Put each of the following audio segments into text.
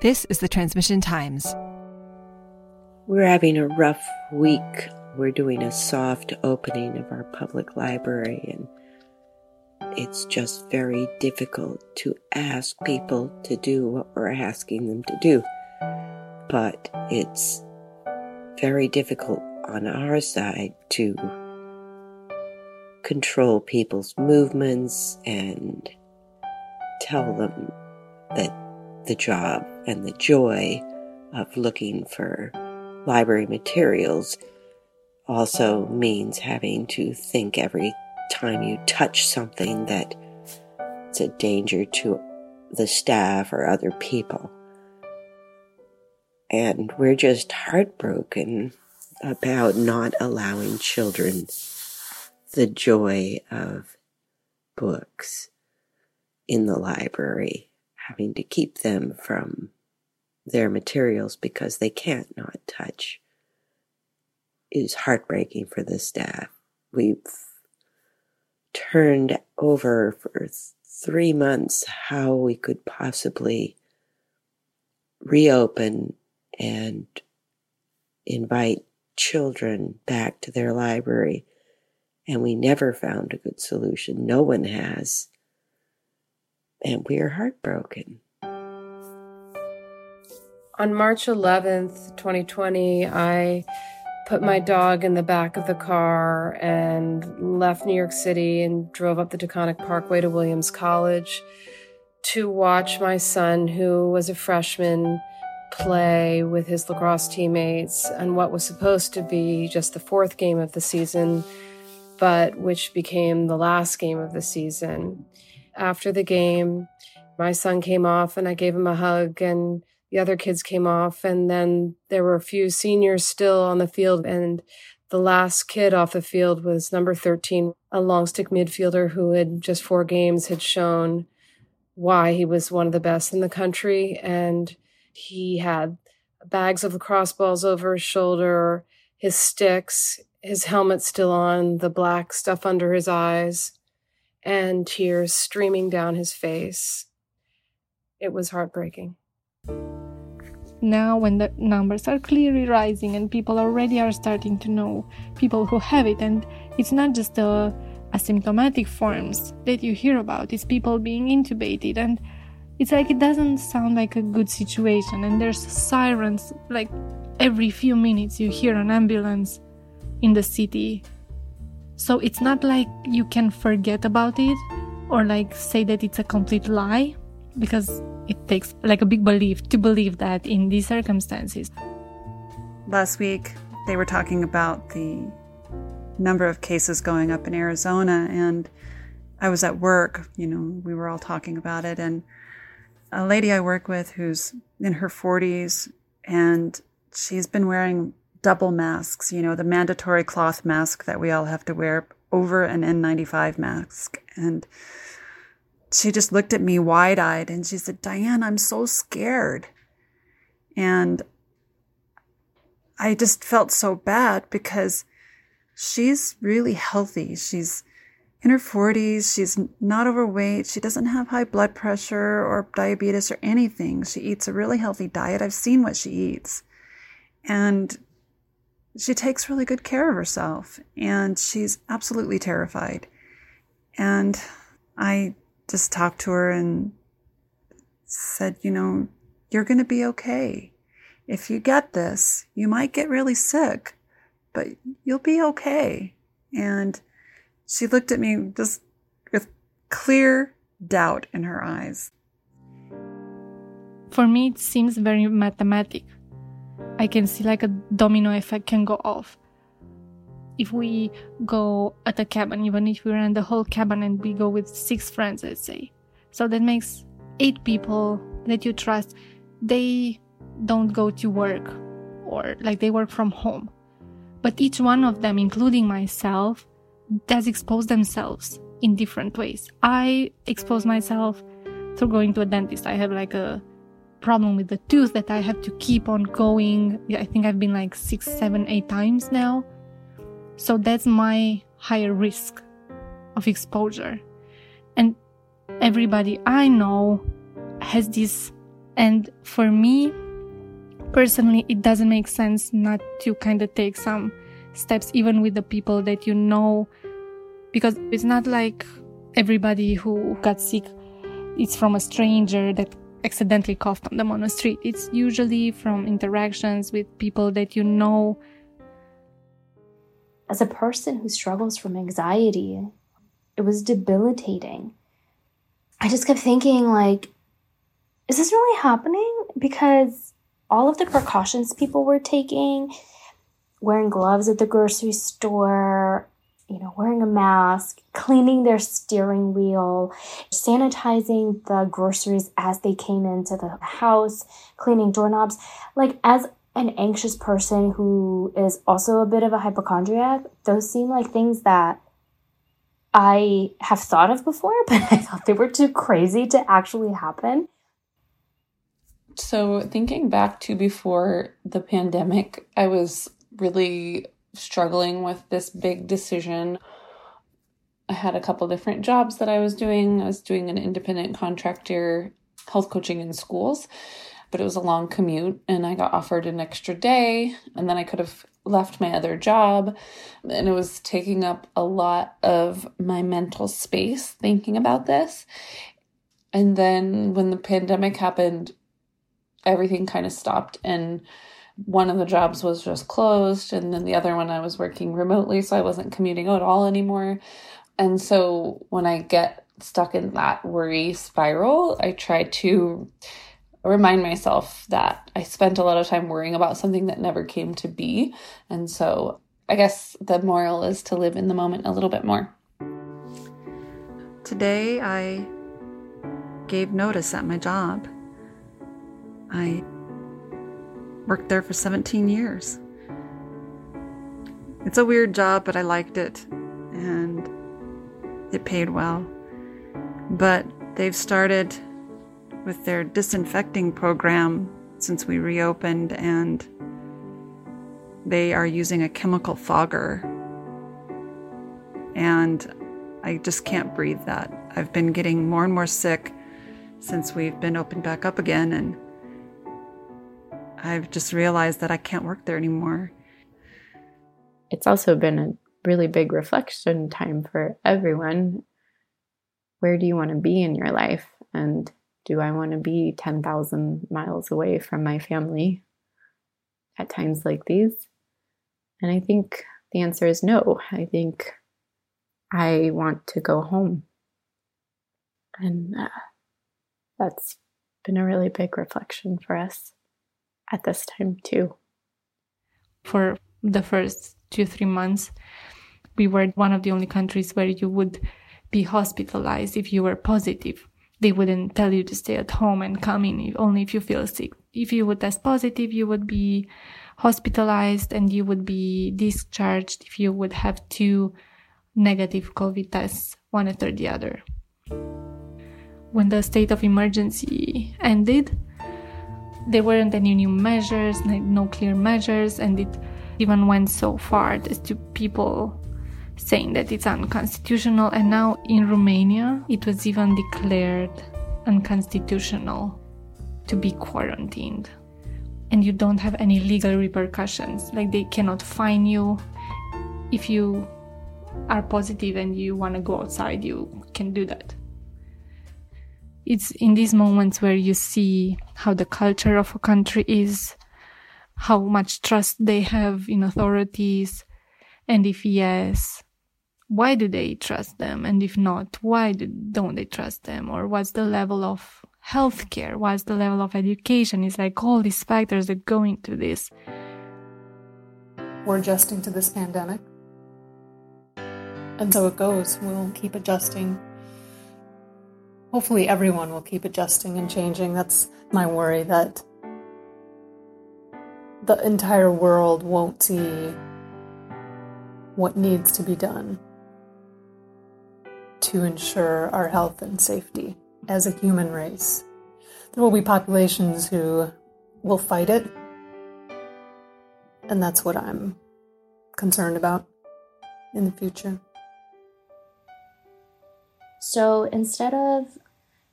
This is the Transmission Times. We're having a rough week. We're doing a soft opening of our public library, and it's just very difficult to ask people to do what we're asking them to do. But it's very difficult on our side to control people's movements and tell them that the job and the joy of looking for library materials also means having to think every time you touch something that it's a danger to the staff or other people. And we're just heartbroken about not allowing children the joy of books in the library having to keep them from their materials because they can't not touch is heartbreaking for the staff. We've turned over for three months how we could possibly reopen and invite children back to their library. And we never found a good solution. No one has and we are heartbroken. On March 11th, 2020, I put my dog in the back of the car and left New York City and drove up the Taconic Parkway to Williams College to watch my son, who was a freshman, play with his lacrosse teammates and what was supposed to be just the fourth game of the season, but which became the last game of the season after the game, my son came off and I gave him a hug and the other kids came off. And then there were a few seniors still on the field and the last kid off the field was number 13, a long stick midfielder who had just four games had shown why he was one of the best in the country. And he had bags of lacrosse balls over his shoulder, his sticks, his helmet still on, the black stuff under his eyes and tears streaming down his face. It was heartbreaking. Now, when the numbers are clearly rising and people already are starting to know people who have it, and it's not just the asymptomatic forms that you hear about, it's people being intubated, and it's like it doesn't sound like a good situation. And there's sirens like every few minutes you hear an ambulance in the city so it's not like you can forget about it or like say that it's a complete lie because it takes like a big belief to believe that in these circumstances. Last week, they were talking about the number of cases going up in Arizona, and I was at work, you know, we were all talking about it, and a lady I work with who's in her 40s and she's been wearing double masks, you know, the mandatory cloth mask that we all have to wear over an N95 mask. And she just looked at me wide eyed and she said, Diane, I'm so scared. And I just felt so bad because she's really healthy. She's in her 40s. She's not overweight. She doesn't have high blood pressure or diabetes or anything. She eats a really healthy diet. I've seen what she eats. And she takes really good care of herself and she's absolutely terrified. And I just talked to her and said, you know, you're going to be okay. If you get this, you might get really sick, but you'll be okay. And she looked at me just with clear doubt in her eyes. For me, it seems very mathematic I can see like a domino effect can go off. If we go at a cabin, even if we rent the whole cabin and we go with six friends, let's say, so that makes eight people that you trust, they don't go to work or like they work from home. But each one of them, including myself, does expose themselves in different ways. I expose myself through going to a dentist. I have like a problem with the tooth that I have to keep on going. I think I've been like six, seven, eight times now. So that's my higher risk of exposure. And everybody I know has this And for me, personally, it doesn't make sense not to kind of take some steps, even with the people that you know, because it's not like everybody who got sick it's from a stranger that accidentally coughed on them on the street. It's usually from interactions with people that you know. As a person who struggles from anxiety, it was debilitating. I just kept thinking, like, is this really happening? Because all of the precautions people were taking, wearing gloves at the grocery store, you know, wearing a mask, cleaning their steering wheel, sanitizing the groceries as they came into the house, cleaning doorknobs. Like, as an anxious person who is also a bit of a hypochondriac, those seem like things that I have thought of before, but I thought they were too crazy to actually happen. So, thinking back to before the pandemic, I was really struggling with this big decision. I had a couple different jobs that I was doing. I was doing an independent contractor health coaching in schools, but it was a long commute and I got offered an extra day and then I could have left my other job and it was taking up a lot of my mental space thinking about this. And then when the pandemic happened, everything kind of stopped and one of the jobs was just closed and then the other one I was working remotely so I wasn't commuting at all anymore. And so when I get stuck in that worry spiral, I try to remind myself that I spent a lot of time worrying about something that never came to be. And so I guess the moral is to live in the moment a little bit more. Today I gave notice at my job. I Worked there for 17 years. It's a weird job, but I liked it it paid well. But they've started with their disinfecting program since we reopened, and they are using a chemical fogger. And I just can't breathe that. I've been getting more and more sick since we've been opened back up again, and I've just realized that I can't work there anymore. It's also been a really big reflection time for everyone. Where do you want to be in your life? And do I want to be 10,000 miles away from my family at times like these? And I think the answer is no. I think I want to go home. And uh, that's been a really big reflection for us at this time too. For the first two, three months, we were one of the only countries where you would be hospitalized if you were positive. They wouldn't tell you to stay at home and come in only if you feel sick. If you would test positive, you would be hospitalized and you would be discharged if you would have two negative COVID tests, one after the other. When the state of emergency ended, there weren't any new measures, no clear measures, and it even went so far as to people saying that it's unconstitutional. And now in Romania, it was even declared unconstitutional to be quarantined. And you don't have any legal repercussions. Like they cannot fine you. If you are positive and you want to go outside, you can do that it's in these moments where you see how the culture of a country is, how much trust they have in authorities, and if yes, why do they trust them? And if not, why do, don't they trust them? Or what's the level of healthcare? What's the level of education? It's like all these factors that go into this. We're adjusting to this pandemic. And so it goes. We'll keep adjusting hopefully everyone will keep adjusting and changing. That's my worry that the entire world won't see what needs to be done to ensure our health and safety as a human race. There will be populations who will fight it, and that's what I'm concerned about in the future. So instead of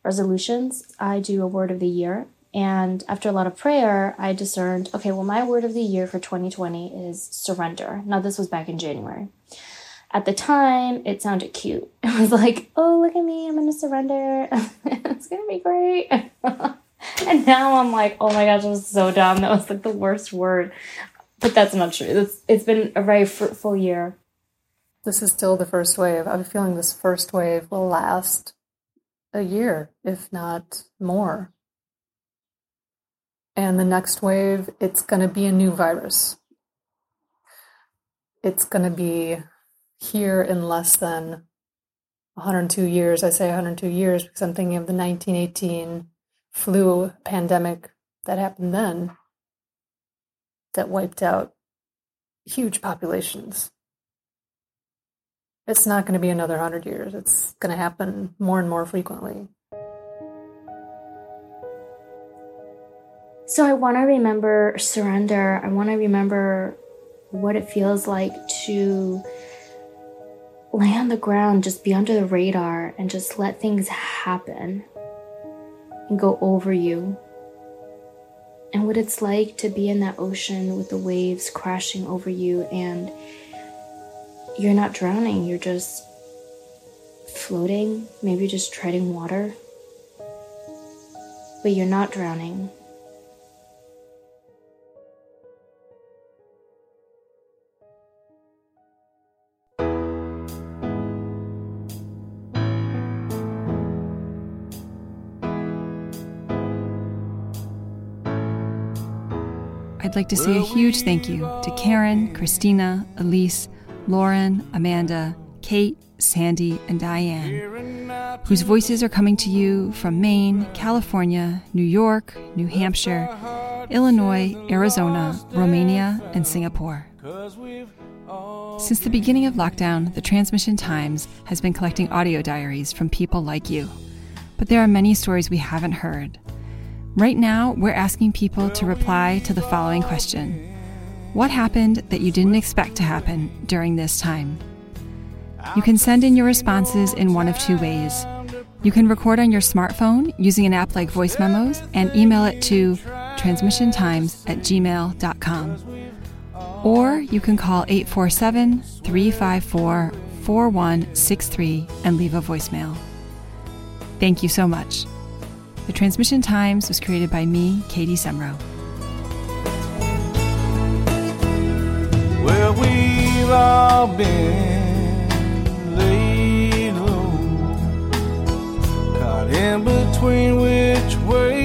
resolutions, I do a word of the year. And after a lot of prayer, I discerned okay, well, my word of the year for 2020 is surrender. Now, this was back in January. At the time, it sounded cute. It was like, oh, look at me, I'm gonna surrender. it's gonna be great. and now I'm like, oh my gosh, that was so dumb. That was like the worst word. But that's not true. It's, it's been a very fruitful year. This is still the first wave. I'm feeling this first wave will last a year, if not more. And the next wave, it's going to be a new virus. It's going to be here in less than 102 years. I say 102 years because I'm thinking of the 1918 flu pandemic that happened then that wiped out huge populations. It's not going to be another 100 years. It's going to happen more and more frequently. So I want to remember surrender. I want to remember what it feels like to lay on the ground, just be under the radar, and just let things happen and go over you. And what it's like to be in that ocean with the waves crashing over you, and you're not drowning, you're just floating, maybe just treading water. But you're not drowning. Like to say a huge thank you to Karen, Christina, Elise, Lauren, Amanda, Kate, Sandy, and Diane, whose voices are coming to you from Maine, California, New York, New Hampshire, Illinois, Arizona, Romania, and Singapore. Since the beginning of lockdown, the Transmission Times has been collecting audio diaries from people like you. But there are many stories we haven't heard. Right now, we're asking people to reply to the following question What happened that you didn't expect to happen during this time? You can send in your responses in one of two ways. You can record on your smartphone using an app like Voice Memos and email it to transmissiontimes at gmail.com. Or you can call 847 354 4163 and leave a voicemail. Thank you so much. The Transmission Times was created by me, Katie Semro. We've all been laid low, caught in between which way